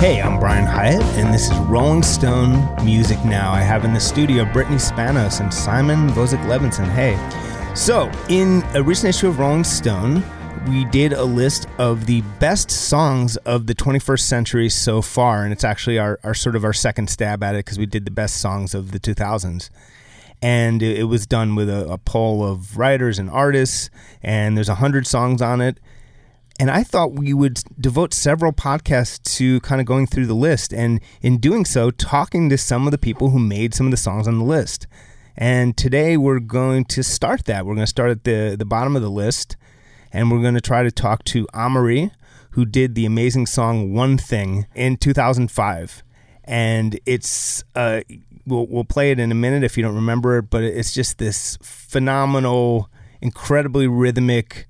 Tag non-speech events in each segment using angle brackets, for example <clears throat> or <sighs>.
Hey, I'm Brian Hiatt, and this is Rolling Stone Music Now. I have in the studio Brittany Spanos and Simon Vozick Levinson. Hey. So, in a recent issue of Rolling Stone, we did a list of the best songs of the 21st century so far, and it's actually our, our sort of our second stab at it because we did the best songs of the 2000s. And it, was done with a, a poll of writers and artists, and there's 100 songs on it. And I thought we would devote several podcasts to kind of going through the list and in doing so, talking to some of the people who made some of the songs on the list. And today we're going to start that. We're going to start at the, the bottom of the list and we're going to try to talk to Amerie, who did the amazing song One Thing in 2005. And it's, uh, we'll, we'll play it in a minute if you don't remember it, but it's just this phenomenal, incredibly rhythmic,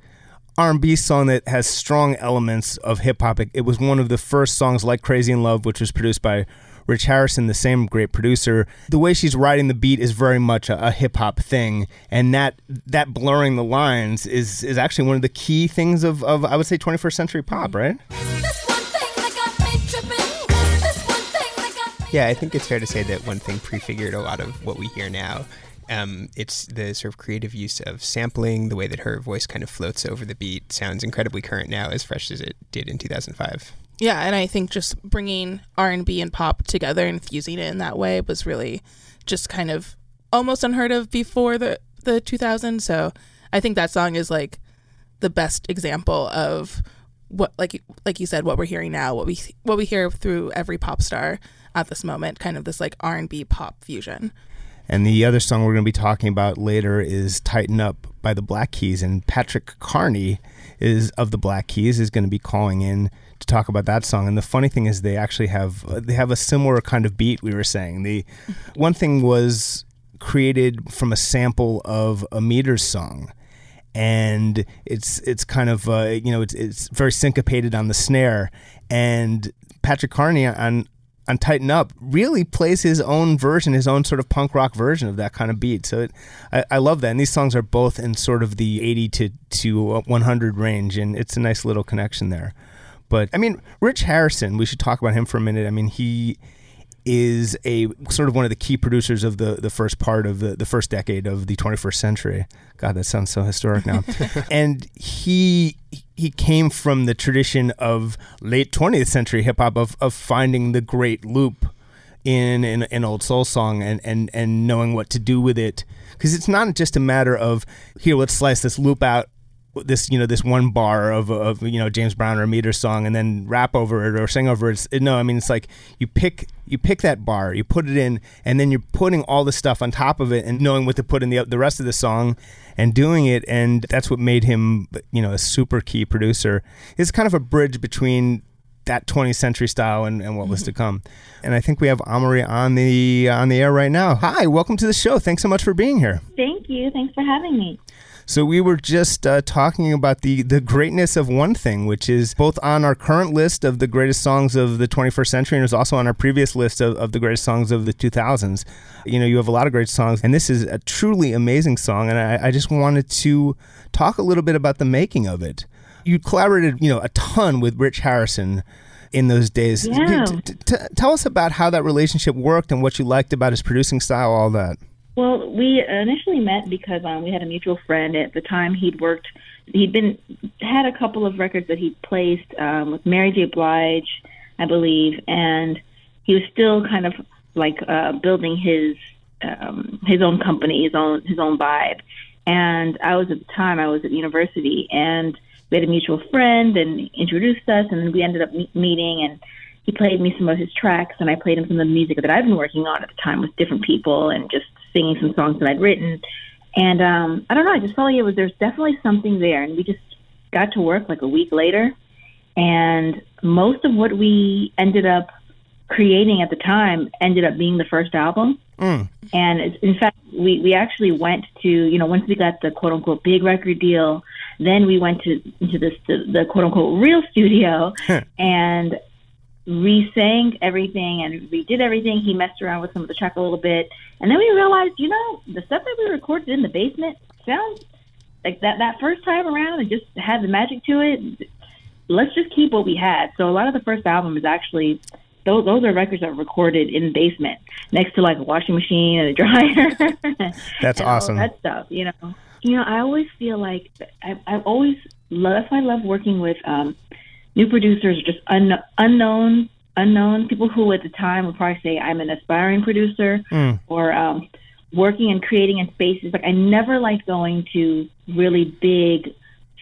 R&B song that has strong elements of hip hop. It, it, was one of the first songs like Crazy in Love, which was produced by Rich Harrison, the same great producer. The way she's writing the beat is very much a, a hip hop thing, and that that blurring the lines is is actually one of the key things of, of I would say 21st century pop, right? Yeah, I think it's fair to say that one thing prefigured a lot of what we hear now. Um, it's the sort of creative use of sampling, the way that her voice kind of floats over the beat sounds incredibly current now, as fresh as it did in 2005. Yeah, and I think just bringing R and B and pop together and fusing it in that way was really just kind of almost unheard of before the the 2000s. So I think that song is like the best example of what like like you said what we're hearing now, what we what we hear through every pop star at this moment, kind of this like R and B pop fusion. And the other song we're going to be talking about later is Tighten Up by the Black Keys. And Patrick Carney is of the Black Keys is going to be calling in to talk about that song. And the funny thing is they actually have they have a similar kind of beat we were saying. The <laughs> one thing was created from a sample of a Meters song. And it's it's kind of uh, you know it's it's very syncopated on the snare, and Patrick Carney on on Tighten Up really plays his own version, his own sort of punk rock version of that kind of beat. So it, I, I, love that. And these songs are both in sort of the 80 to, to 100 range, and it's a nice little connection there. But I mean, Rich Harrison, we should talk about him for a minute. I mean, he is a sort of one of the key producers of the, the first part of the, the first decade of the 21st century. God, that sounds so historic now. <laughs> and he he came from the tradition of late 20th century hip hop of, of finding the great loop in an, an old soul song and, and, and knowing what to do with it. Because it's not just a matter of, here, let's slice this loop out this you know this one bar of of you know James Brown or a meter song and then rap over it or sing over it. No, I mean it's like you pick you pick that bar, you put it in, and then you're putting all the stuff on top of it and knowing what to put in the the rest of the song and doing it, and that's what made him you know a super key producer. It's kind of a bridge between that 20th century style and, and what was to come. And I think we have Amerie on the on the air right now. Hi, welcome to the show. Thanks so much for being here. Thank you. Thanks for having me. So we were just uh, talking about the the greatness of one thing, which is both on our current list of the greatest songs of the 21st century, and it was also on our previous list of, of the greatest songs of the 2000s. You know, you have a lot of great songs, and this is a truly amazing song. And I, I just wanted to talk a little bit about the making of it. You collaborated, you know, a ton with Rich Harrison in those days. Yeah. T- t- t- tell us about how that relationship worked and what you liked about his producing style, all that. Well, we initially met because um, we had a mutual friend. At the time, he'd worked, he'd been had a couple of records that he'd placed um, with Mary J. Blige, I believe, and he was still kind of like uh, building his um, his own company, his own his own vibe. And I was at the time I was at university, and we had a mutual friend and introduced us, and we ended up meeting and he played me some of his tracks and I played him some of the music that I've been working on at the time with different people and just singing some songs that I'd written. And um, I don't know, I just felt like it was there's definitely something there, and we just got to work like a week later, and most of what we ended up creating at the time ended up being the first album. Mm. And in fact, we we actually went to you know once we got the quote unquote big record deal, then we went to into this the, the quote unquote real studio, and re-sang everything and redid everything. He messed around with some of the track a little bit, and then we realized, you know, the stuff that we recorded in the basement sounds like that. That first time around, it just had the magic to it. Let's just keep what we had. So a lot of the first album is actually those those are records that are recorded in the basement next to like a washing machine and a dryer. <laughs> That's <laughs> awesome. That stuff, you know. You know, I always feel like I, I've always love. That's why I love working with um, new producers, or just un, unknown unknown people who at the time would probably say I'm an aspiring producer Mm. or um, working and creating in spaces. Like I never liked going to really big,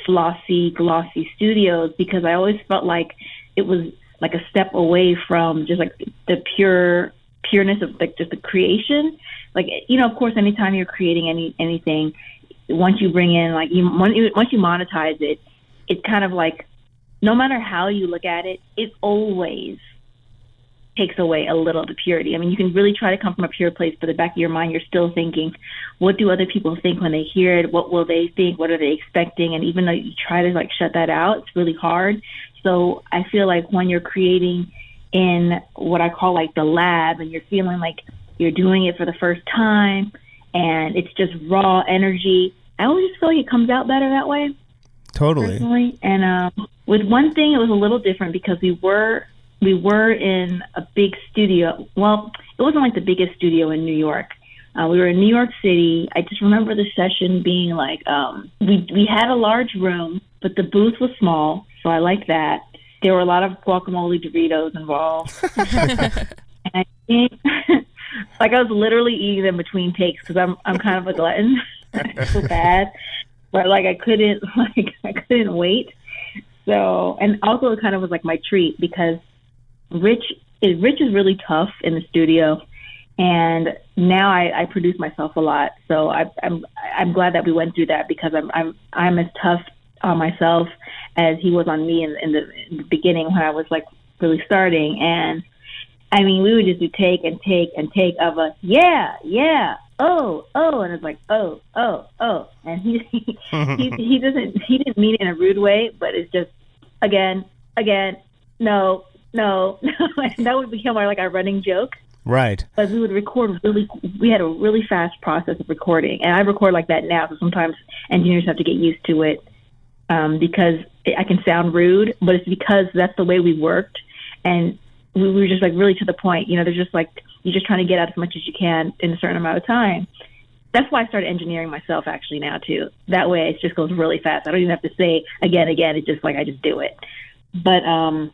flossy, glossy studios because I always felt like it was like a step away from just like the pure pureness of like just the creation. Like you know, of course, anytime you're creating any anything, once you bring in like you once you monetize it, it's kind of like no matter how you look at it, it always takes away a little of the purity. I mean, you can really try to come from a pure place, but the back of your mind, you're still thinking, what do other people think when they hear it? What will they think? What are they expecting? And even though you try to like shut that out, it's really hard. So I feel like when you're creating in what I call like the lab and you're feeling like you're doing it for the first time and it's just raw energy, I always feel like it comes out better that way Totally. personally. And um, with one thing, it was a little different because we were we were in a big studio. Well, it wasn't like the biggest studio in New York. Uh, we were in New York City. I just remember the session being like um, we we had a large room, but the booth was small, so I like that. There were a lot of guacamole Doritos involved. <laughs> and I think, <laughs> like I was literally eating them between takes because I'm I'm kind of a glutton. <laughs> so bad, but like I couldn't like I couldn't wait. So and also it kind of was like my treat because Rich is Rich is really tough in the studio, and now I, I produce myself a lot. So I, I'm I'm glad that we went through that because I'm I'm I'm as tough on myself as he was on me in, in, the, in the beginning when I was like really starting. And I mean, we would just do take and take and take of a yeah, yeah, oh, oh, and it's like oh, oh, oh, and he <laughs> he he <laughs> doesn't he didn't mean it in a rude way, but it's just again, again, no, no, <laughs> no, and that would become our like our running joke. Right. but we would record really we had a really fast process of recording. And i record like that now so sometimes engineers have to get used to it um, because i can sound rude but it's because that's the way we worked. And we, we were just like really to the point you know they're just like you're just trying to get out as much as you can in a certain amount of time that's why i started engineering myself actually now too that way it just goes really fast i don't even have to say again again it's just like i just do it but um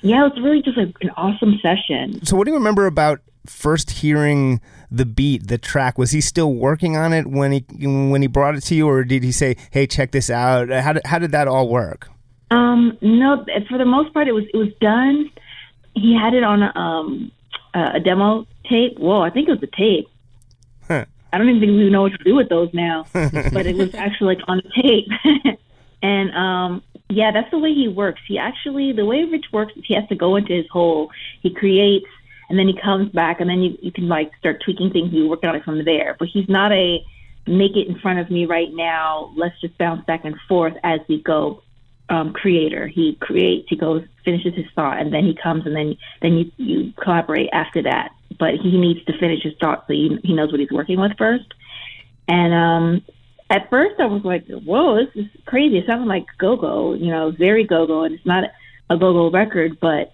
yeah it's really just like an awesome session So, what do you remember about first hearing the beat, the track? Was he still working on it when he when he brought it to you, or did he say, "Hey, check this out"? How did how did that all work? Um, no, for the most part, it was it was done. He had it on a, um, a a demo tape. Whoa, I think it was a tape. I don't even think we know what to do with those now. <laughs> but it was actually like on tape. <laughs> and um, yeah, that's the way he works. He actually the way Rich works is he has to go into his hole. He creates and then he comes back and then you, you can like start tweaking things and you work on it from there. But he's not a make it in front of me right now. Let's just bounce back and forth as we go um, creator. He creates, he goes, finishes his thought, and then he comes, and then then you you collaborate after that. But he needs to finish his thought so he, he knows what he's working with first. And um, at first, I was like, "Whoa, this is crazy!" It sounded like go go, you know, very go go, and it's not a go go record, but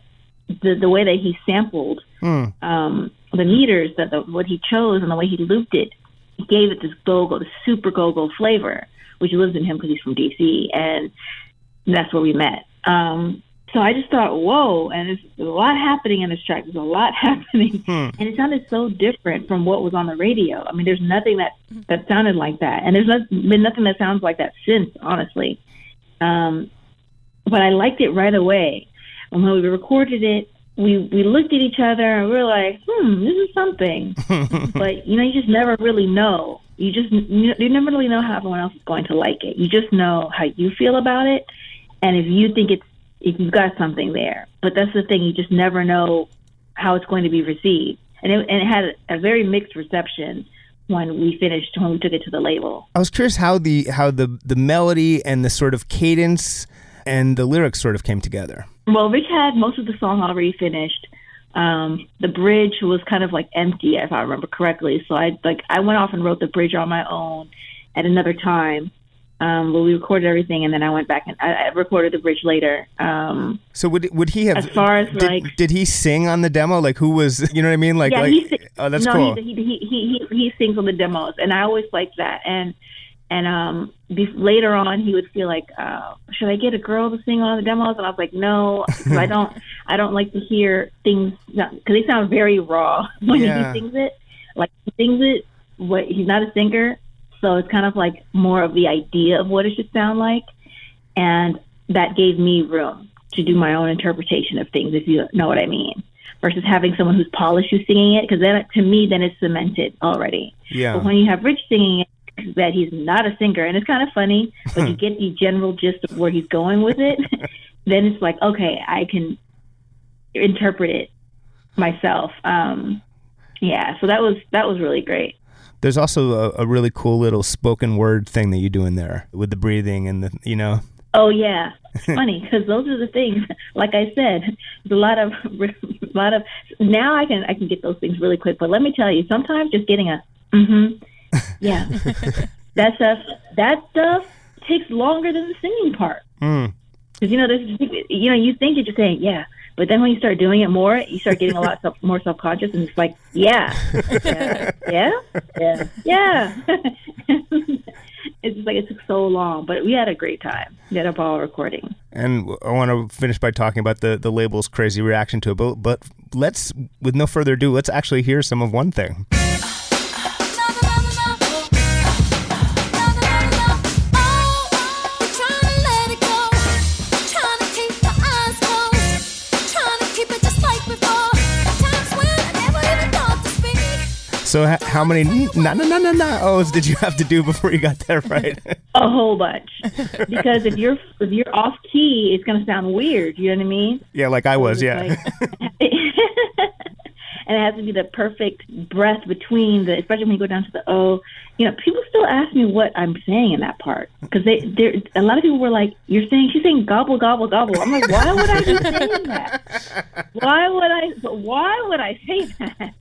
the the way that he sampled Hmm. um, the meters, that the, what he chose, and the way he looped it, he gave it this go-go, this super go-go flavor, which lives in him because he's from DC, and that's where we met. Um, so I just thought, whoa, and there's a lot happening in this track. There's a lot <laughs> happening, Hmm. and it sounded so different from what was on the radio. I mean, there's nothing that that sounded like that, and there's not, been nothing that sounds like that since, honestly. Um, but I liked it right away. And when we recorded it, we we looked at each other and we were like, hmm, this is something. <laughs> but you know, you just never really know. You just you never really know how everyone else is going to like it. You just know how you feel about it, and if you think it's you've got something there. But that's the thing; you just never know how it's going to be received. And it, and it had a very mixed reception when we finished when we took it to the label. I was curious how the how the the melody and the sort of cadence and the lyrics sort of came together. Well, Rich had most of the song already finished. Um, the bridge was kind of like empty, if I remember correctly. So I like I went off and wrote the bridge on my own at another time, Um, but we recorded everything, and then I went back and I, I recorded the bridge later. Um, So would would he have? As far as, did, like- did he sing on the demo? Like who was? You know what I mean? Like, yeah, like he oh, that's no, cool. he, he, he he he he sings on the demos, and I always liked that. And and um, be, later on, he would feel like, uh, should I get a girl to sing on the demos? And I was like, no, I don't <laughs> I don't like to hear things because they sound very raw <laughs> when Yeah. he sings it. Like he sings it, what he's not a singer, so it's kind of like more of the idea of what it should sound like, and that gave me room to do my own interpretation of things, if you know what I mean versus having someone who's polished who's singing it because then to me then it's cemented already. Yeah. but when you have rich singing it that he's not a singer and it's kind of funny but you <laughs> get the general gist of where he's going with it <laughs> then it's like okay i can interpret it myself. Um yeah so that was that was really great There's also a, a really cool little spoken word thing that you do in there with the breathing and the you know. Oh yeah, funny because those are the things. Like I said, there's a lot of, a <laughs> lot of. Now I can I can get those things really quick. But let me tell you, sometimes just getting a, mm-hmm, yeah, <laughs> that stuff that stuff takes longer than the singing part. Mm. Because you know, there's you know, you think you're just saying yeah, but then when you start doing it more, you start getting a lot <laughs> self, more self conscious, and it's like yeah, <laughs> yeah, yeah, yeah, yeah. <laughs> it's just like it took so long, but we had a great time. We had a ball recording. And I want to finish by talking about the the label's crazy reaction to it. But, but let's, with no further ado, let's actually hear some of one thing. So h- how many na na na na na ohs did you have to do before you got that right? <laughs> <laughs> A whole bunch, because if you're if you're off key, it's gonna sound weird. You know what I mean? yeah, like I was. It's Yeah. like- <laughs> and it has to be the perfect breath between the, especially when you go down to the O. You know, people still ask me what I'm saying in that part because they, there, a lot of people were like, "You're saying she's saying gobble gobble gobble." I'm like, why would I be saying that? Why would I? Why would I say that?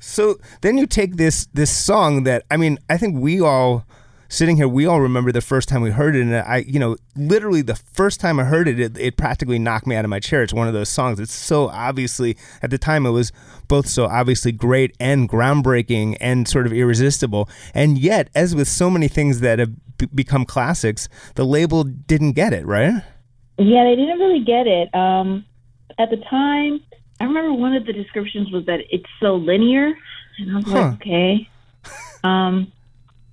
So then you take this this song that I mean I think we all sitting here we all remember the first time we heard it and I you know literally the first time I heard it it, it practically knocked me out of my chair. It's one of those songs. It's so obviously at the time it was both so obviously great and groundbreaking and sort of irresistible. And yet as with so many things that have b- become classics, the label didn't get it, right? Yeah, they didn't really get it. Um, at the time, I remember one of the descriptions was that it's so linear, and I was Huh. like, okay. Um,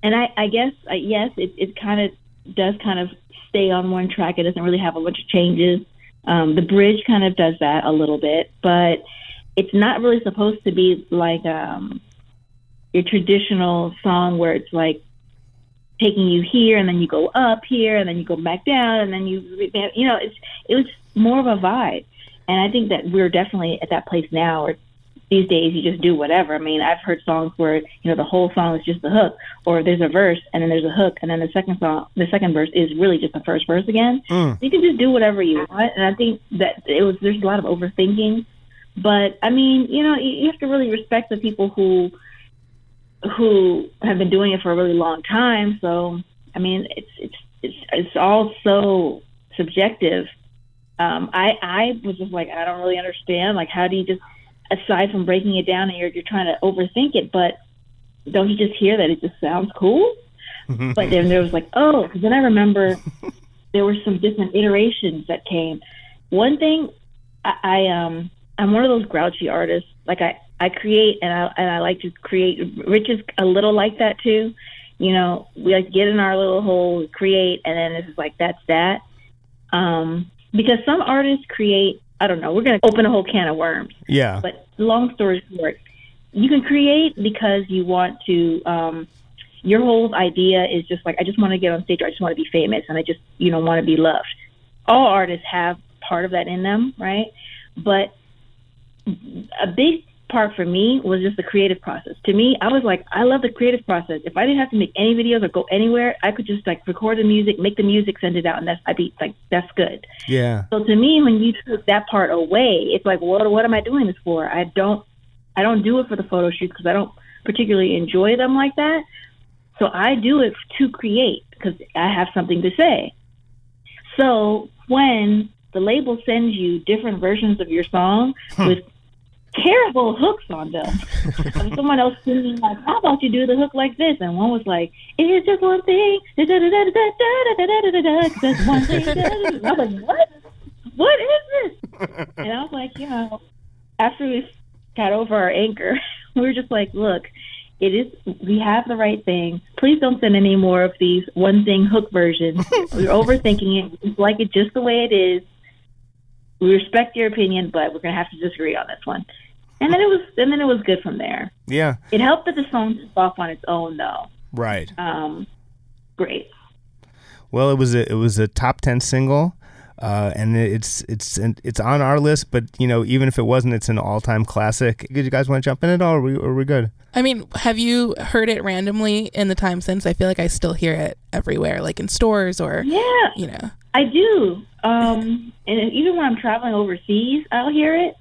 and I, I guess, uh, yes, it, it kind of does kind of stay on one track. It doesn't really have a bunch of changes. Um, the bridge kind of does that a little bit, but it's not really supposed to be like um, your traditional song where it's like taking you here and then you go up here and then you go back down and then you you know it's it was more of a vibe and i think that we're definitely at that place now where these days you just do whatever i mean i've heard songs where you know the whole song is just the hook or there's a verse and then there's a hook and then the second song the second verse is really just the first verse again Mm. you can just do whatever you want and i think that it was there's a lot of overthinking but i mean you know you, you have to really respect the people who who have been doing it for a really long time. So, I mean, it's it's it's it's all so subjective. Um, I I was just like, I don't really understand. Like, how do you just aside from breaking it down and you're you're trying to overthink it, but don't you just hear that it just sounds cool? <laughs> but then there was like, oh, 'cause then I remember <laughs> there were some different iterations that came. One thing, I, I um, I'm one of those grouchy artists. Like I, I create and I and I like to create. Rich is a little like that too. You know, we like get in our little hole, create, and then it's like that's that. Um, because some artists create. I don't know. We're gonna open a whole can of worms. Yeah. But long story short, you can create because you want to. Um, your whole idea is just like I just want to get on stage. Or I just want to be famous, and I just you know want to be loved. All artists have part of that in them, right? But a big part for me was just the creative process. To me, I was like, I love the creative process. If I didn't have to make any videos or go anywhere, I could just like record the music, make the music, send it out, and that's I'd be like, that's good. Yeah. So to me, when you took that part away, it's like, what what am I doing this for? I don't I don't do it for the photo shoots because I don't particularly enjoy them like that. So I do it to create because I have something to say. So when the label sends you different versions of your song hmm. with terrible hooks on them. and someone else singing like, "How about you do the hook like this?" And one was like, "It's just one thing." Just one thing. I was like, "What? What is this?" And I was like, you know, after we got over our anchor, we were just like, "Look." It is. We have the right thing. Please don't send any more of these one thing hook versions. We're overthinking it. We like it just the way it is. We respect your opinion, but we're gonna have to disagree on this one. And then it was, and then it was good from there. Yeah. It helped that the song took off on its own, though. Right. Um, great. Well, it was a it was a top ten single, uh, and it's it's it's on our list. But you know, even if it wasn't, it's an all time classic. Did you guys want to jump in at all? Or are we, are we good? I mean, have you heard it randomly in the time since? I feel like I still hear it everywhere, like in stores or Yeah, you know. I do. Um, and even when I'm traveling overseas, I'll hear it.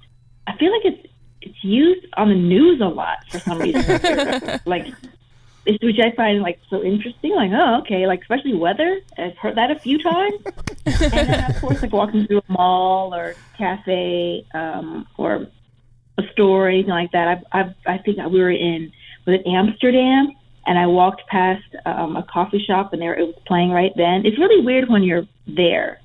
I feel like it's it's used on the news a lot for some reason. <laughs> like, it's, which I find like so interesting. Like, oh, okay. Like, especially weather. I've heard that a few times. <laughs> and then, of course, like walking through a mall or cafe um, or a store or anything like that. I've, I've, I think we were in was it Amsterdam, and I walked past um, a coffee shop, and there it was playing right then. It's really weird when you're there.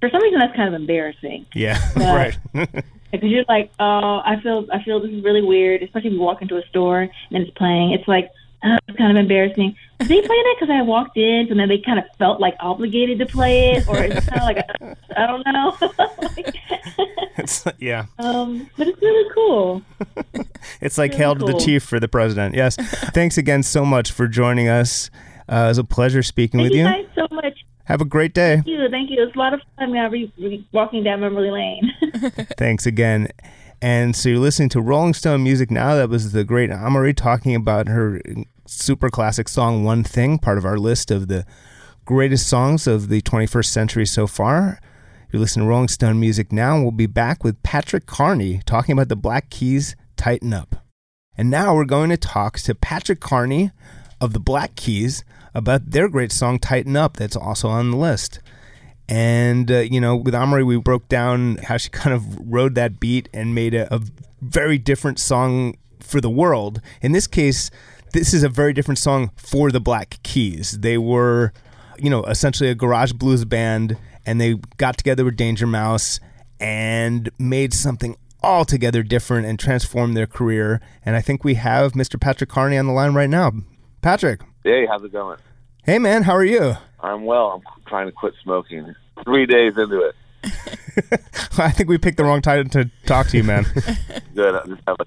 For some reason, that's kind of embarrassing. Yeah. <laughs> Yeah. right. Because you're like, oh, I feel, I feel this is really weird. Especially if you walk into a store and it's playing. It's like, oh, <sighs> it's kind of embarrassing. Did they play that because I walked in, and then they kind of felt like obligated to play it, or it's kind of like, <laughs> I don't know. <laughs> it's, yeah. um, but it's really cool. <laughs> It's like Really hail to the cool. chief for the president. Yes. Thanks again so much for joining us. Uh, it was a pleasure speaking Thank with you you. guys so much. Have a great day. Thank you, thank you. It's a lot of fun. Now re- re- walking down memory lane. <laughs> Thanks again. And so you're listening to Rolling Stone Music Now. That was the great Amerie talking about her super classic song, One Thing, part of our list of the greatest songs of the 21st century so far. You're listening to Rolling Stone Music Now. and We'll be back with Patrick Carney talking about the Black Keys Tighten Up. And now we're going to talk to Patrick Carney of the Black Keys about their great song Tighten Up that's also on the list. And, uh, you know, with Amerie, we broke down how she <laughs> kind of rode that beat and made a, a very different song for the world. In this case, this is a very different song for the Black Keys. They were, you know, essentially a garage blues band, and they got together with Danger Mouse and made something altogether different and transformed their career. And I think we have Mr. Patrick Carney on the line right now. Patrick, Hey, how's it going? hey man, how are you? I'm well. I'm trying to quit smoking. Three days into it. <laughs> I think we picked the wrong time to talk to you, man. <laughs> Good. I just have a,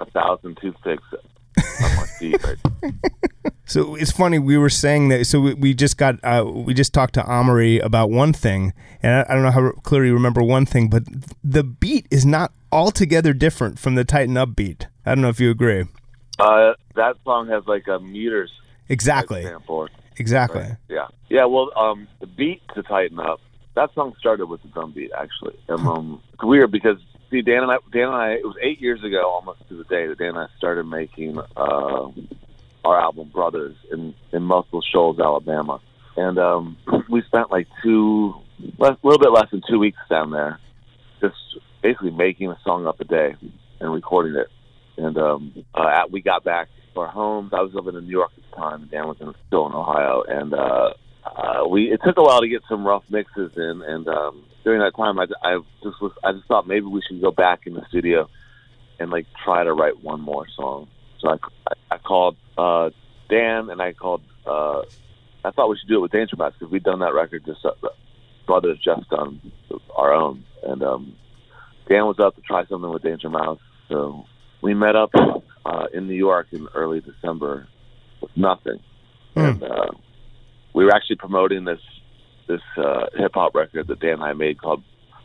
a thousand toothpicks on my feet. Right? <laughs> So it's funny we were saying that. So we, we just got uh, we just talked to Amerie about one thing, and I, I don't know how clearly you remember one thing, but the beat is not altogether different from the Tighten Up beat. I don't know if you agree. Uh, that song has like a meters Exactly. Exactly. Right? Yeah. Yeah. Well, um, the beat to tighten up. That song started with the drum beat actually. And, um, it's weird because see, Dan and I, Dan and I, it was eight years ago, almost to the day that Dan and I started making uh, our album Brothers in in Muscle Shoals, Alabama, and um, <clears throat> we spent like two, a little bit less than two weeks down there, just basically making a song up a day and recording it. And um, uh, at, we got back our homes. I was living in New York at the time. Dan was in, still in Ohio, and uh, uh, we it took a while to get some rough mixes in. And um, during that time, I, I just was I just thought maybe we should go back in the studio and like try to write one more song. So I I, called uh, Dan and I called. Uh, I thought we should do it with Danger Mouse because we'd done that record just uh, brothers just done our own, and um, Dan was up to try something with Danger Mouse. So we met up uh, in New York in early December with nothing, Hmm. and uh, we were actually promoting this this uh, hip hop record that Dan and I made called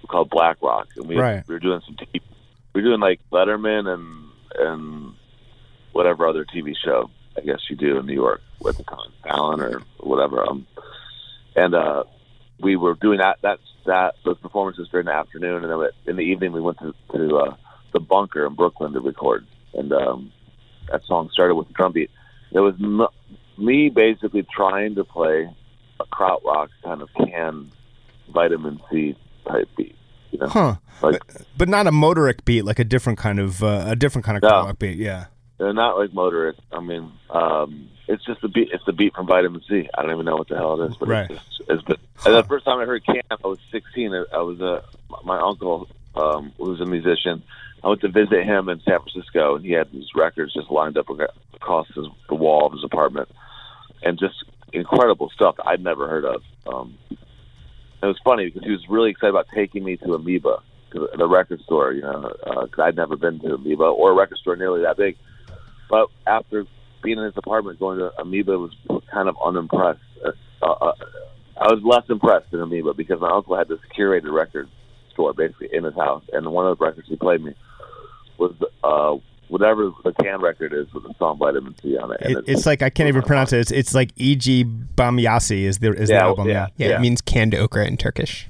called Black Rock, and we Right. we were doing some TV, we were doing like Letterman and and whatever other TV show I guess you do in New York with the time, Fallon or whatever. Um, and uh, we were doing that that that those performances during the afternoon, and then we, in the evening we went to to uh, the bunker in Brooklyn to record. And um, that song started with the drum beat. It was no, me basically trying to play a krautrock kind of Can Vitamin C type beat. You know, Huh. like But not a motorik beat, like a different kind of uh, a different kind of No. beat. Yeah. they're not like motorik. I mean, um, it's just the beat. It's the beat from Vitamin C. I don't even know what the hell it is, but Right. it's just it's been. and the first time I heard Can, I was 16. I- I was a my uncle, um, who was a musician. I went to visit him in San Francisco, and he had these records just lined up across his, the wall of his apartment, and just incredible stuff I'd never heard of. Um, it was funny because he was really excited about taking me to Amoeba, the record store. You know, because I'd never been to Amoeba or a record store nearly that big. But after being in his apartment, going to Amoeba was kind of unimpressed. Uh, uh, I was less impressed than Amoeba because my uncle had this curated record store basically in his house, and one of the records he played me was uh, whatever the can record is with the song Vitamin C on it. And It, it's like I can't even pronounce it. It's, it's like Ege Bamyasi is the is the album. yeah. Yeah, Yeah. it means canned okra in Turkish.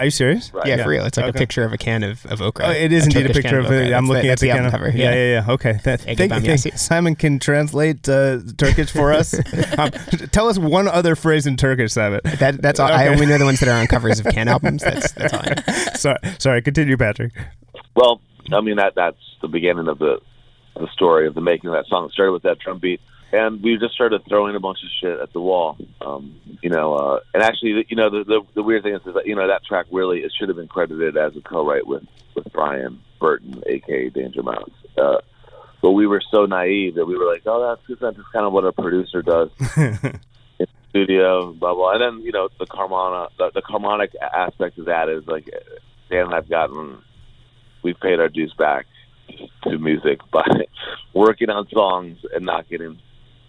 Are you serious? Right. Yeah, for real. It's like Okay. a picture of a can of, of okra. Oh, it is indeed a picture can of it. I'm That's looking the, at the that's can album of- cover. Yeah, yeah, yeah. Okay. That, thank, Bamyasi. thank, Simon can translate uh, Turkish for us. <laughs> um, tell us one other phrase in Turkish, Simon. That, that's all. I only know the ones that are on covers of can albums. That's that's all I know. <laughs> sorry, sorry. Continue, Patrick. Well, I mean that that's the beginning of the the story of the making of that song. It started with that drum beat, and we just started throwing a bunch of shit at the wall. Um, you know, uh, and actually, you know, the, the the weird thing is, is that you know that track really it should have been credited as a co-write with with Brian Burton, aka Danger Mouse. Uh, but we were so naive that we were like, oh, that's that's just kind of what a producer does <laughs> in the studio, blah blah. And then you know the Carmona, the, the harmonic aspect of that is like Dan and I've gotten we've paid our dues back to music by <laughs> working on songs and not getting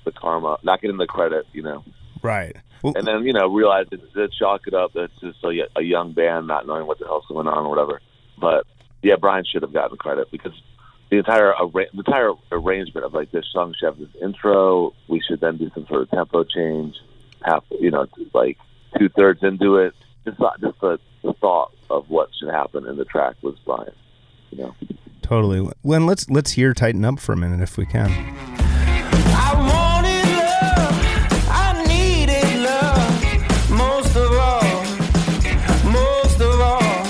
the karma, not getting the credit, you know. Right. Well, And then you know realize that, that chalk it up. That's just a, a young band not knowing what the hell's going on or whatever. But yeah, Brian should have gotten credit because the entire arra- the entire arrangement of like this song should have this intro. We should then do some sort of tempo change. Half, you know, like two thirds into it. Just not just the, the thought of what should happen in the track was Brian. You know. totally. Len, let's let's hear "Tighten Up" for a minute if we can. I wanted love, I needed love, most of all, most of all.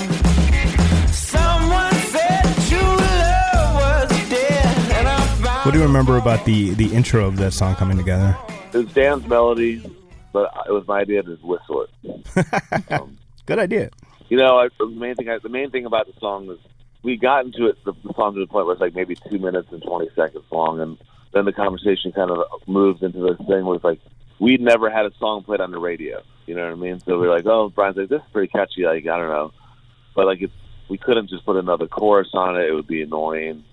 Someone said true love was dead, and I found What do you remember about the the intro of that song coming together? It was Dan's melody, but it was my idea to whistle it. <laughs> um, Good idea. you know, I, the main thing I, the main thing about the song was we got into it. The, the song to the point where it's like maybe two minutes and twenty seconds long, and then the conversation kind of moved into this thing where it's like we'd never had a song played on the radio. You know what I mean? So we are like, oh, Brian's like, this is pretty catchy. Like I don't know, but like it's we couldn't just put another chorus on it; it would be annoying.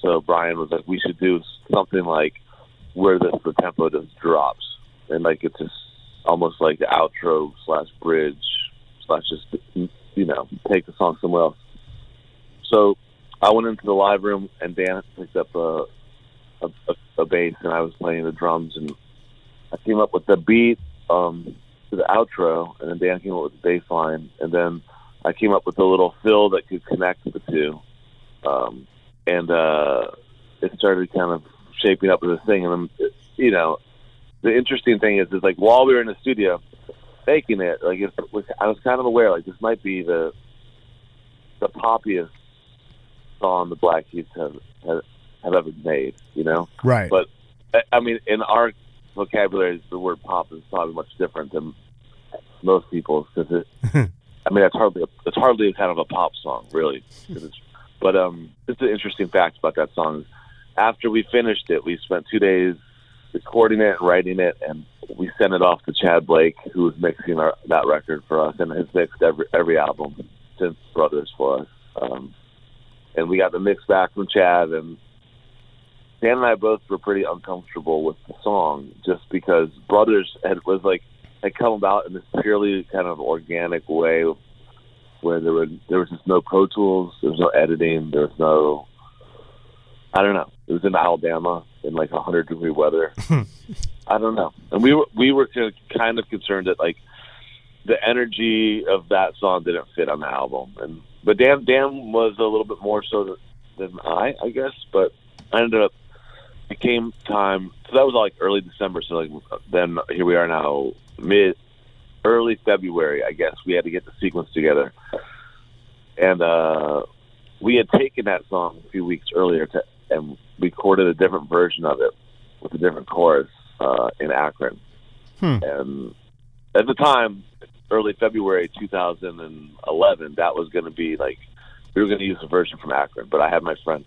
So Brian was like, we should do something like where the, the tempo just drops and like it's just almost like the outro slash bridge slash just you know take the song somewhere else. So I went into the live room and Dan picked up a a, a, bass and I was playing the drums and I came up with the beat um, to the outro and then Dan came up with the bass line and then I came up with a little fill that could connect the two. Um, and uh, it started kind of shaping up as a thing. And then, you know, the interesting thing is, is like while we were in the studio making it, like it was, I was kind of aware, like this might be the the poppiest song the Black Keys have have, have ever made. You know, Right. but I- mean, in our vocabulary, the word pop is probably much different than most people's because it. I mean, it's hardly a, it's hardly kind of a pop song, really. It's, but um, it's an interesting fact about that song. After we finished it, we spent two days recording it and writing it, and we sent it off to Tchad Blake, who was mixing our, that record for us, and has mixed every every album since Brothers for us. Um, and we got the mix back from Tchad, and Dan and I both were pretty uncomfortable with the song, just because Brothers had was like had come about in this purely kind of organic way, where there were there was just no Pro Tools, there was no editing, there was no I don't know. It was in Alabama in like a hundred degree weather. <laughs> Hmm. I don't know, and we were we were kind of- concerned that like the energy of that song didn't fit on the album, and but Dan Dan was a little bit more so than I, I guess. But I ended up it came time. So that was like early December. So like then here we are now, mid, early February. I guess we had to get the sequence together, and uh, we had taken that song a few weeks earlier to and recorded a different version of it with a different chorus uh, in Akron. Hmm. And at the time, early February 2011, that was going to be like we were going to use a version from Akron. But I had my friend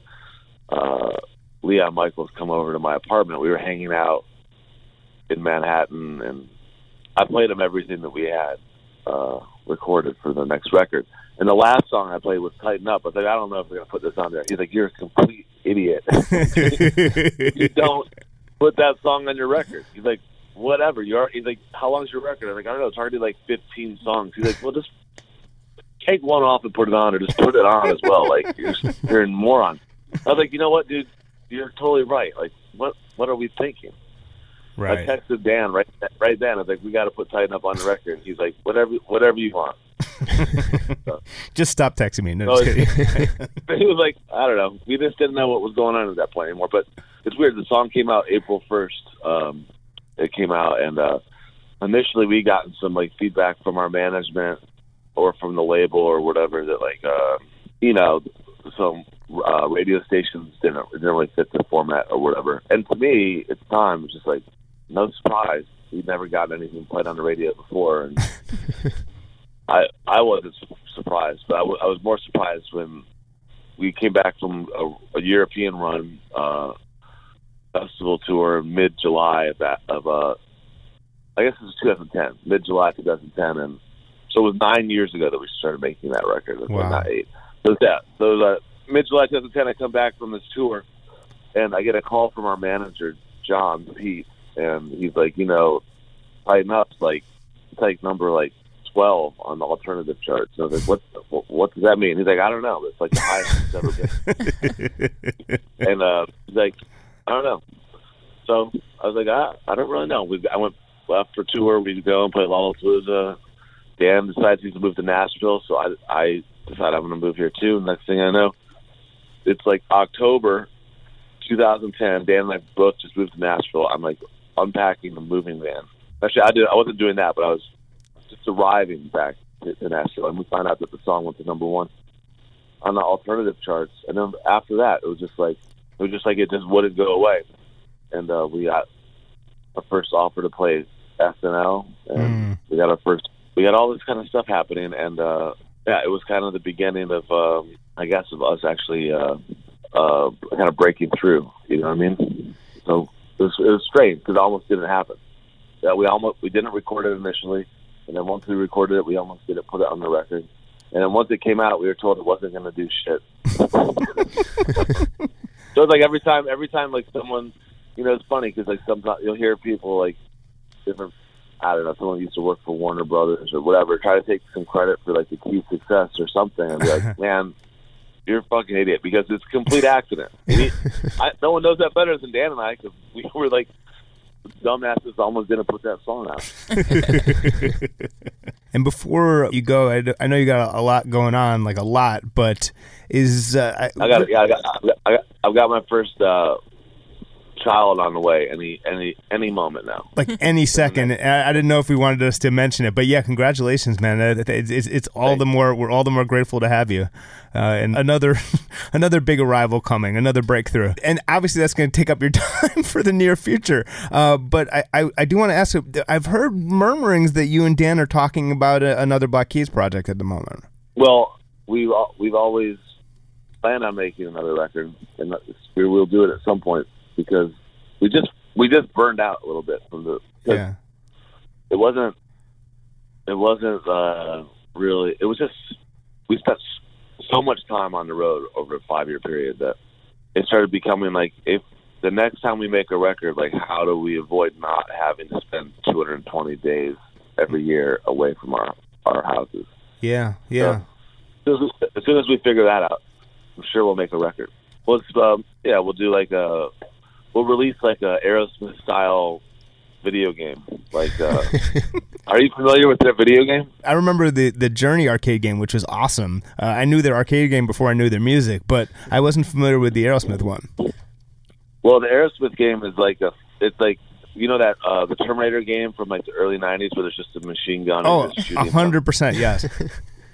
uh, Leon Michels come over to my apartment. We were hanging out in Manhattan, and I played him everything that we had uh, recorded for the next record. And the last song I played was "Tighten Up." I was like, I don't know if we're gonna put this on there. He's like, "You're a complete idiot. <laughs> <laughs> you don't put that song on your record." He's like, "Whatever." You're. He's like, "How long's your record?" I'm like, "I don't know. It's already like 15 songs." He's like, "Well, just take one off and put it on, or just put it on as well. Like you're, you're a moron." I was like, "You know what, dude? You're totally right. Like, what what are we thinking?" Right. I texted Dan right right then. I was like, "We got to put Tighten Up on the record." He's like, "Whatever, whatever you want." <laughs> Just stop texting me. No, kidding. <laughs> <laughs> He was like, I don't know. We just didn't know what was going on at that point anymore. But it's weird. The song came out April first. Um, it came out, and uh, initially we gotten some like feedback from our management or from the label or whatever that like, uh, you know, some uh, radio stations didn't didn't really fit the format or whatever. And to me, it's time, it was just like no surprise. We'd never gotten anything played on the radio before, and <laughs> I I wasn't su- surprised, but I, w- I was more surprised when we came back from a, a European run uh, festival tour mid July of that of uh I guess it was 2010, mid July 2010, and so it was nine years ago that we started making that record. Wow. not eight. So that. So uh, mid July 2010, I come back from this tour, and I get a call from our manager John Peets, and he's like, you know, tighten up, like like number like 12 on the alternative charts. So I was like, what, what, what does that mean? He's like, I don't know. It's like the highest it's ever been. <laughs> and uh, he's like, I don't know. So I was like, I, I don't really know. We, I went left for tour. We go and play Lollapalooza. Dan decides he's to move to Nashville, so I, I decide I'm going to move here too. Next thing I know, it's like October 2010. Dan and I both just moved to Nashville. I'm like unpacking the moving van. Actually, I did. I wasn't doing that, but I was just arriving back to, Nashville, and we found out that the song went to number one on the alternative charts. And then after that, it was just like it was just like it just wouldn't go away. And uh, we got our first offer to play SNL, and Mm. we got our first. We got all this kind of stuff happening, and uh, yeah, it was kind of the beginning of, um, I guess, of us actually uh, uh, kind of breaking through. You know what I mean? So it was, it was strange because it almost didn't happen. Yeah, we almost we didn't record it initially, and then once we recorded it, we almost didn't put it on the record. And then once it came out, we were told it wasn't going to do shit. <laughs> <laughs> so it's like every time, every time, like someone, you know, it's funny because like sometimes you'll hear people like different. I don't know. Someone used to work for Warner Brothers or whatever, try to take some credit for like the key success or something, and be like, <laughs> "Man, you're a fucking idiot," because it's a complete accident. <laughs> He, I, no one knows that better than Dan and I because we <laughs> were like dumbasses almost didn't put that song out. and before you go, I, d- I know you got a, a lot going on, like a lot, but is uh, I got, yeah, I got, I got, I got I've got my first uh, child on the way any any any moment now. like <laughs> any second. I, I didn't know if we wanted us to mention it, but yeah, congratulations, man. Uh, It's, it's, it's all the more we're all the more grateful to have you, uh, and another <laughs> another big arrival coming, another breakthrough, and obviously that's going to take up your <laughs> time for the near future. Uh, but I, I, I do want to ask. I've heard murmurings that you and Dan are talking about a, another Black Keys project at the moment. Well, we've we've always planned on making another record, and we will do it at some point because we just we just burned out a little bit from the Yeah, It wasn't. It wasn't uh, really. It was just we spent so much time on the road over a five year period that it started becoming like if the next time we make a record, like how do we avoid not having to spend 220 days every year away from our our houses? yeah, yeah. as, as soon as we figure that out, I'm sure we'll make a record. Well, it's, um, yeah, we'll do like a, we'll release like a Aerosmith style video game. Like, uh, <laughs> are you familiar with that video game? I remember the the Journey arcade game, which was awesome. Uh, I knew their arcade game before I knew their music, but I wasn't familiar with the Aerosmith one. Well, the Aerosmith game is like a. It's like you know that uh, the Terminator game from like the early '90s where there's just a machine gun. Oh, and just shooting a hundred percent, yes. <laughs>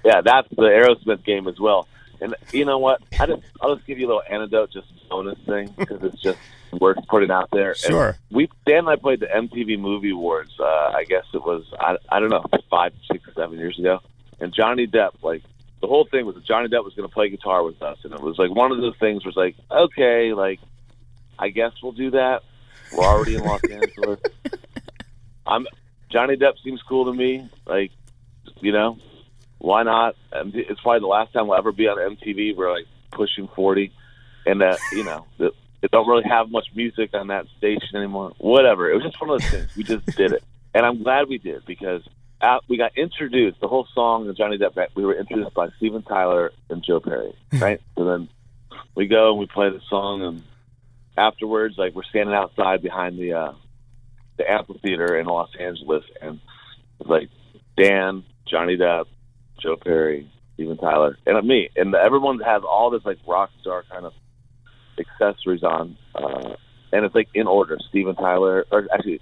Yeah, that's the Aerosmith game as well. And you know what? I just I'll just give you a little anecdote, just bonus thing, because it's just worth putting out there. And Sure. we Dan and I played the MTV Movie Awards. Uh, I guess it was I I don't know five, six, seven years ago. And Johnny Depp, like the whole thing was that Johnny Depp was going to play guitar with us, and it was like one of those things was like, okay, like I guess we'll do that. We're already in Los Angeles. <laughs> I'm Johnny Depp seems cool to me. Like, you know, why not? It's probably the last time we'll ever be on MTV. We're like pushing forty, and uh, you know, the, they don't really have much music on that station anymore. Whatever. It was just one of those things. We just did it, and I'm glad we did because out, we got introduced. The whole song of Johnny Depp. We were introduced by Steven Tyler and Joe Perry, <laughs> right? so then we go and we play the song, and afterwards, like we're standing outside behind the uh, the amphitheater in Los Angeles, and it's like Dan, Johnny Depp, Joe Perry, Steven Tyler, and me, and everyone has all this like rock star kind of accessories on, uh, and it's like in order. Steven Tyler, or actually,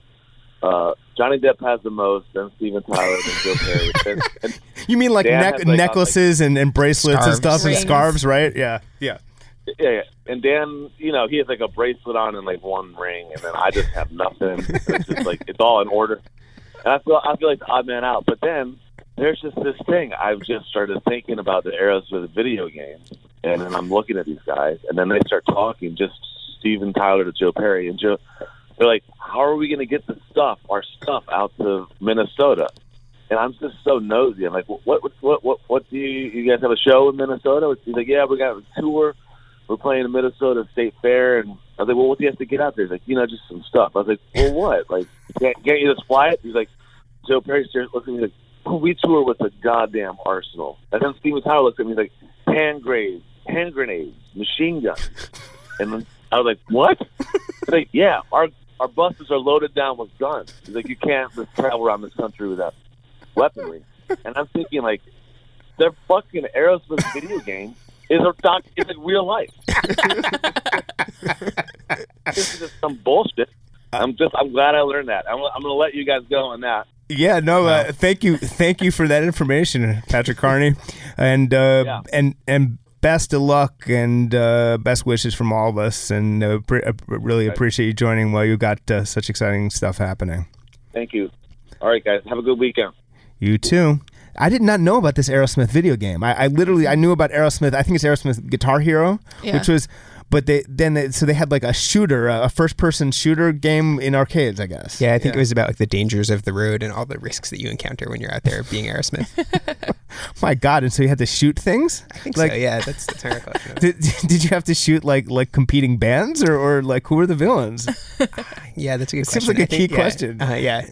uh, Johnny Depp has the most, then Steven Tyler, then Joe Perry. <laughs> And, and You mean like, Dan neck has, like, necklaces and, and bracelets and Scarves. stuff and scarves, right? Yeah, yeah. yeah, yeah, and Dan, you know, he has like a bracelet on and like one ring, and then I just have nothing. it's just like it's all in order, and I feel I feel like the odd man out. But then there's just this thing I've just started thinking about the Aerosmith video game, and then I'm looking at these guys, and then they start talking, just Steven Tyler to Joe Perry, and Joe, they're like, "How are we going to get the stuff, our stuff, out to Minnesota?" And I'm just so nosy. I'm like, "What, what, what, what, do you, you guys have a show in Minnesota?" He's like, "Yeah, we got a tour." we're playing the Minnesota State Fair, and I was like, well, what do you have to get out there? He's like, you know, just some stuff. I was like, well, what? Like, can't, can't you just fly it? He's like, Joe Perry stares, looks at me like, <laughs> we tour with a goddamn arsenal. And then Steven Tyler looks at me like, hand grenades, hand grenades, machine guns. <laughs> And then I was like, what? He's like, yeah, our our buses are loaded down with guns. He's like, you can't just travel around this country without weaponry. And I'm thinking, like, their fucking Aerosmith video game is a doc is like real life. <laughs> this is just some bullshit. I'm just I'm glad I learned that. I'm, I'm going to let you guys go on that. Yeah, no, uh, thank you, thank you for that information, Patrick Carney, and uh, Yeah. and and best of luck and uh, best wishes from all of us, and uh, pre- uh, really appreciate you joining while you got uh, such exciting stuff happening. Thank you. All right, guys. Have a good weekend. You too. I did not know about this Aerosmith video game. I, I literally I knew about Aerosmith. I think it's Aerosmith Guitar Hero, Yeah. which was, but they then they, so they had like a shooter, a first person shooter game in arcades. I guess. Yeah, I think it was about like the dangers of the road and all the risks that you encounter when you're out there being Aerosmith. <laughs> My God! And so you had to shoot things. I think like, so. Yeah, that's that's my recollection. of it. Did, did you have to shoot like like competing bands or, or like who were the villains <laughs> Yeah, that's a good question. Seems question. like a I think- key yeah. question. Uh, yeah,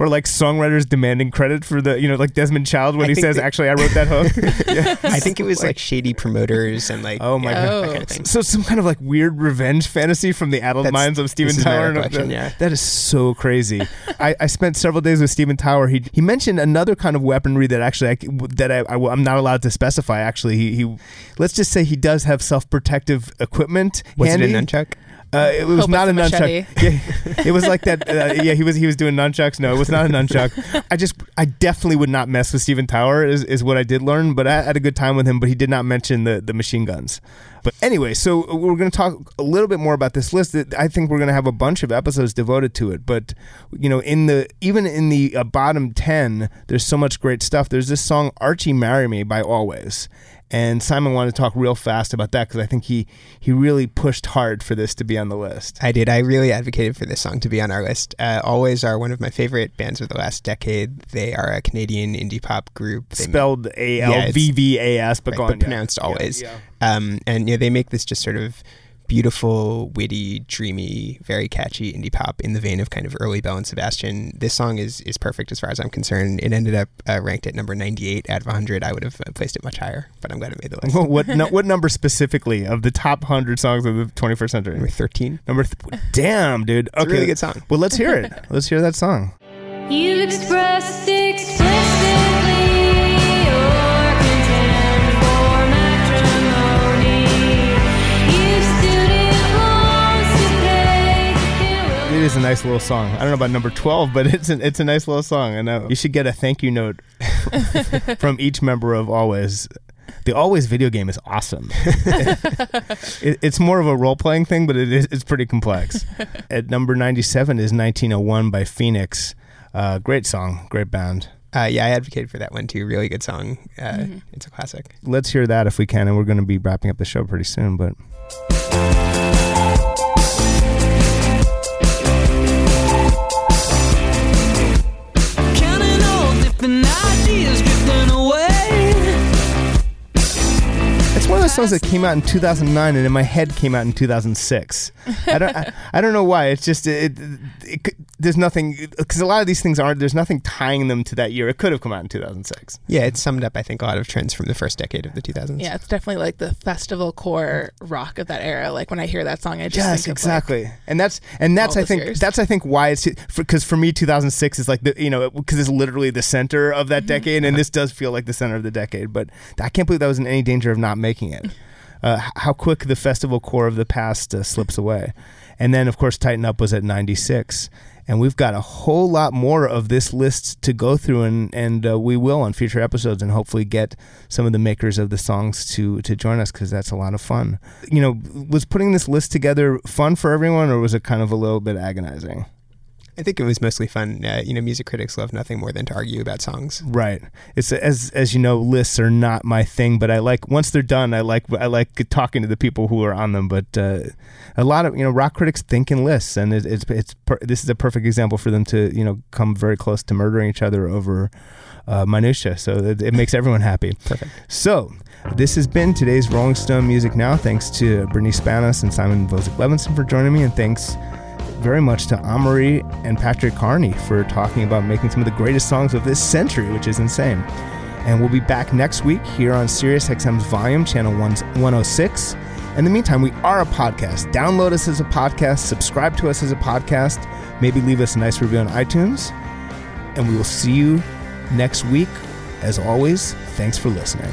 or like songwriters demanding credit for the you know like Desmond Child when I he says that- actually I wrote that hook. <laughs> I think it was like shady promoters and like Oh my God. kind of. So some kind of like weird revenge fantasy from the addled That's- minds of Steven Tyler. is and- recollection, yeah. That is so crazy. I, I spent several days with Steven Tyler. He he mentioned another kind of weaponry that actually I, that I, I am not allowed to specify. Actually, he, he let's just say he does have self protective equipment. Was handy. it a nunchuck? Uh, it was Hope not a nunchuck. <laughs> Yeah, it was like that. Uh, yeah, he was he was doing nunchucks. No, it was not a nunchuck. I just I definitely would not mess with Steven Tyler. Is, is what I did learn. But I had a good time with him. But he did not mention the the machine guns. But anyway, so we're going to talk a little bit more about this list. I think we're going to have a bunch of episodes devoted to it. But you know, in the even in the uh, bottom ten, there's so much great stuff. There's this song "Archie Marry Me" by Alvvays. And Simon wanted to talk real fast about that because I think he he really pushed hard for this to be on the list. I did. I really advocated for this song to be on our list. Uh, Alvvays are one of my favorite bands of the last decade. They are a Canadian indie pop group. They Spelled A Yeah, L V V A S, but right, but on, yeah. pronounced Yeah, always. yeah. Um, and you know, they make this just sort of beautiful, witty, dreamy, very catchy indie pop in the vein of kind of early Belle and Sebastian. This song is is perfect as far as I'm concerned. It ended up uh, ranked at number 98 out of 100. I would have uh, placed it much higher, but I'm glad it made the list. What what, <laughs> no, what number specifically of the top hundred songs of the 21st century? Number 13. Number th- damn, dude. Okay, a really good song. Well, let's hear it. <laughs> let's hear that song. You expressed nice little song. I don't know about number twelve, but <laughs> it's an, it's a nice little song, and uh, you should get a thank you note <laughs> from each member of Alvvays. The Alvvays video game is awesome. <laughs> it, it's more of a role playing thing, but it is it's pretty complex. At number ninety seven is nineteen oh one by Phoenix. Uh, great song, great band. Uh, yeah, I advocated for that one too. Really good song. Uh, It's a classic. Let's hear that if we can, and we're going to be wrapping up the show pretty soon. But Songs that came out in 2009 and in my head came out in 2006. I don't I, I don't know why. It's just it, it, it there's nothing cuz a lot of these things aren't there's nothing tying them to that year. It could have come out in 2006. Yeah, it summed up I think a lot of trends from the first decade of the 2000s. Yeah, it's definitely like the festival core rock of that era. Like when I hear that song, I just Yes, think of, exactly. and that's and that's I think years. that's I think why it's cuz for me 2006 is like the you know cuz it's literally the center of Mm-hmm. that decade and this does feel like the center of the decade, but I can't believe that was in any danger of not making it. <laughs> Uh, how quick the festival core of the past uh, slips away. And then, of course, Tighten Up was at 96. And we've got a whole lot more of this list to go through, and, and uh, we will on future episodes, and hopefully get some of the makers of the songs to, to join us because that's a lot of fun. You know, was putting this list together fun for everyone, or was it kind of a little bit agonizing? I think it was mostly fun. Uh, you know, music critics love nothing more than to argue about songs. Right. It's as as you know, lists are not my thing, but I like once they're done, I like I like talking to the people who are on them. But uh, a lot of you know rock critics think in lists, and it, it's it's per, this is a perfect example for them to you know come very close to murdering each other over uh, minutia. So it, it makes everyone happy. Perfect. So. This has been today's Rolling Stone Music Now. Thanks to Brittany Spanos and Simon Vozick Levinson for joining me, and thanks very much to Amerie and Patrick Carney for talking about making some of the greatest songs of this century, which is insane. And we'll be back next week here on SiriusXM's Volume, channel 1- 106. In the meantime, we are a podcast. Download us as a podcast, subscribe to us as a podcast, maybe leave us a nice review on iTunes. And we will see you next week. As always, thanks for listening.